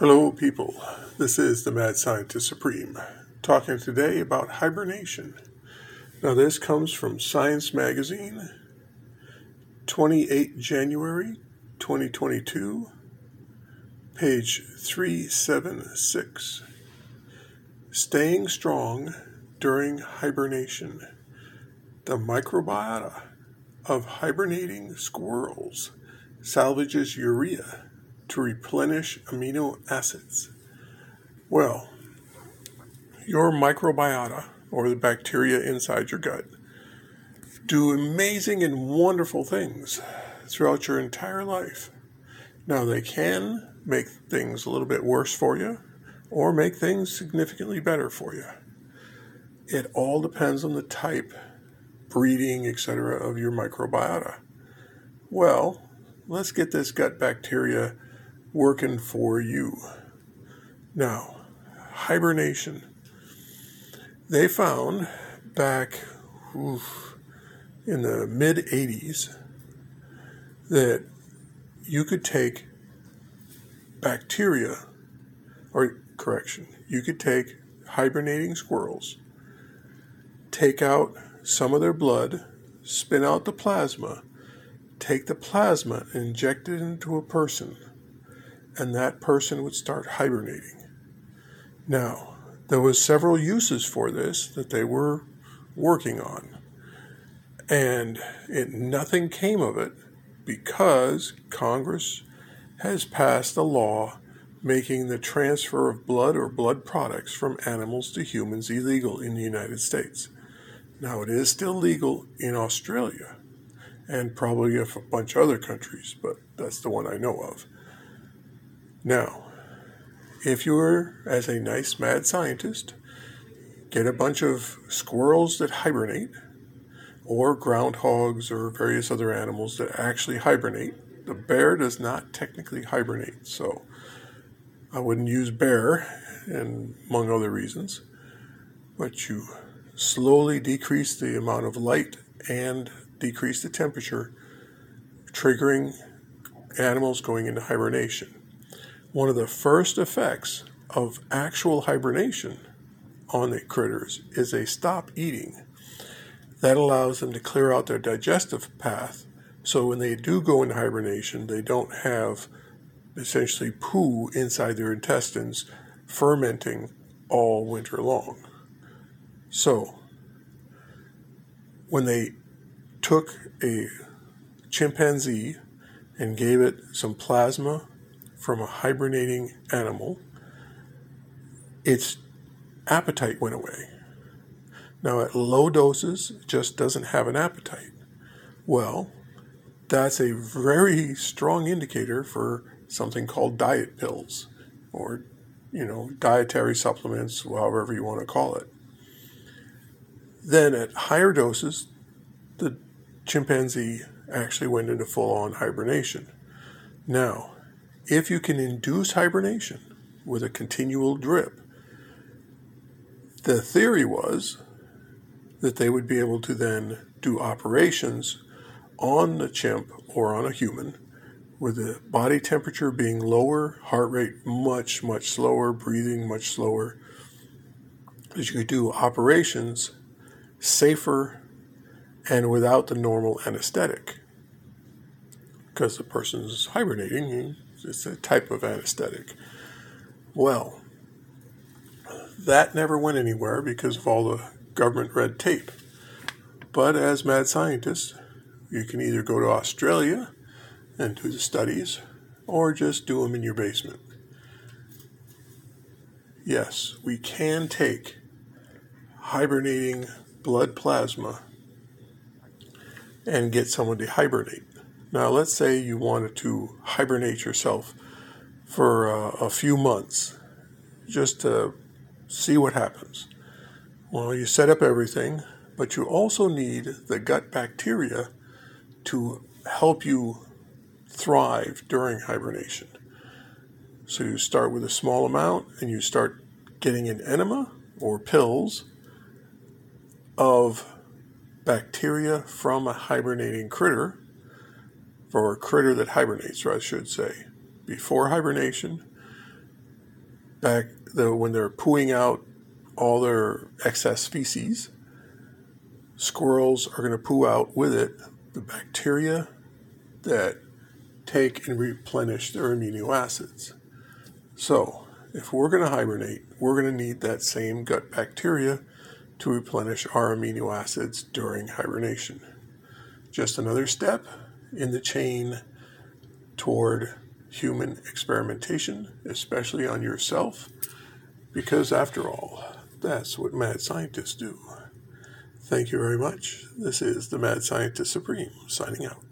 Hello, people. This is the Mad Scientist Supreme, talking today about hibernation. Now, this comes from Science Magazine, 28 January 2022, page 376. Staying strong during hibernation. The microbiota of hibernating squirrels salvages urea to replenish amino acids. Well, your microbiota, or the bacteria inside your gut, do amazing and wonderful things throughout your entire life. Now, they can make things a little bit worse for you or make things significantly better for you. It all depends on the type, breeding, etc., of your microbiota. Well, let's get this gut bacteria working for you. Now, hibernation. They found back oof, in the mid 80s that you could take bacteria, or correction, you could take hibernating squirrels, take out some of their blood, spin out the plasma, take the plasma inject it into a person and that person would start hibernating. Now, there was several uses for this that they were working on. And it nothing came of it because Congress has passed a law making the transfer of blood or blood products from animals to humans illegal in the United States. Now, it is still legal in Australia and probably a bunch of other countries, but that's the one I know of. Now, if you were, as a nice mad scientist, get a bunch of squirrels that hibernate, or groundhogs, or various other animals that actually hibernate, the bear does not technically hibernate, so I wouldn't use bear, and among other reasons. But you slowly decrease the amount of light and decrease the temperature, triggering animals going into hibernation one of the first effects of actual hibernation on the critters is they stop eating. That allows them to clear out their digestive path. So when they do go into hibernation, they don't have essentially poo inside their intestines fermenting all winter long. So when they took a chimpanzee and gave it some plasma from a hibernating animal, its appetite went away. Now, at low doses, it just doesn't have an appetite. Well, that's a very strong indicator for something called diet pills or, you know, dietary supplements, however you want to call it. Then at higher doses, the chimpanzee actually went into full on hibernation. Now, if you can induce hibernation with a continual drip, the theory was that they would be able to then do operations on the chimp or on a human with the body temperature being lower, heart rate much, much slower, breathing much slower. That you could do operations safer and without the normal anesthetic because the person's hibernating it's a type of anesthetic. Well, that never went anywhere because of all the government red tape. But as mad scientists, you can either go to Australia and do the studies or just do them in your basement. Yes, we can take hibernating blood plasma and get someone to hibernate. Now, let's say you wanted to hibernate yourself for uh, a few months just to see what happens. Well, you set up everything, but you also need the gut bacteria to help you thrive during hibernation. So you start with a small amount and you start getting an enema or pills of bacteria from a hibernating critter for a critter that hibernates, or I should say. Before hibernation, back the when they're pooing out all their excess feces, squirrels are going to poo out with it the bacteria that take and replenish their amino acids. So, if we're going to hibernate, we're going to need that same gut bacteria to replenish our amino acids during hibernation. Just another step in the chain toward human experimentation, especially on yourself, because after all, that's what mad scientists do. Thank you very much. This is the Mad Scientist Supreme signing out.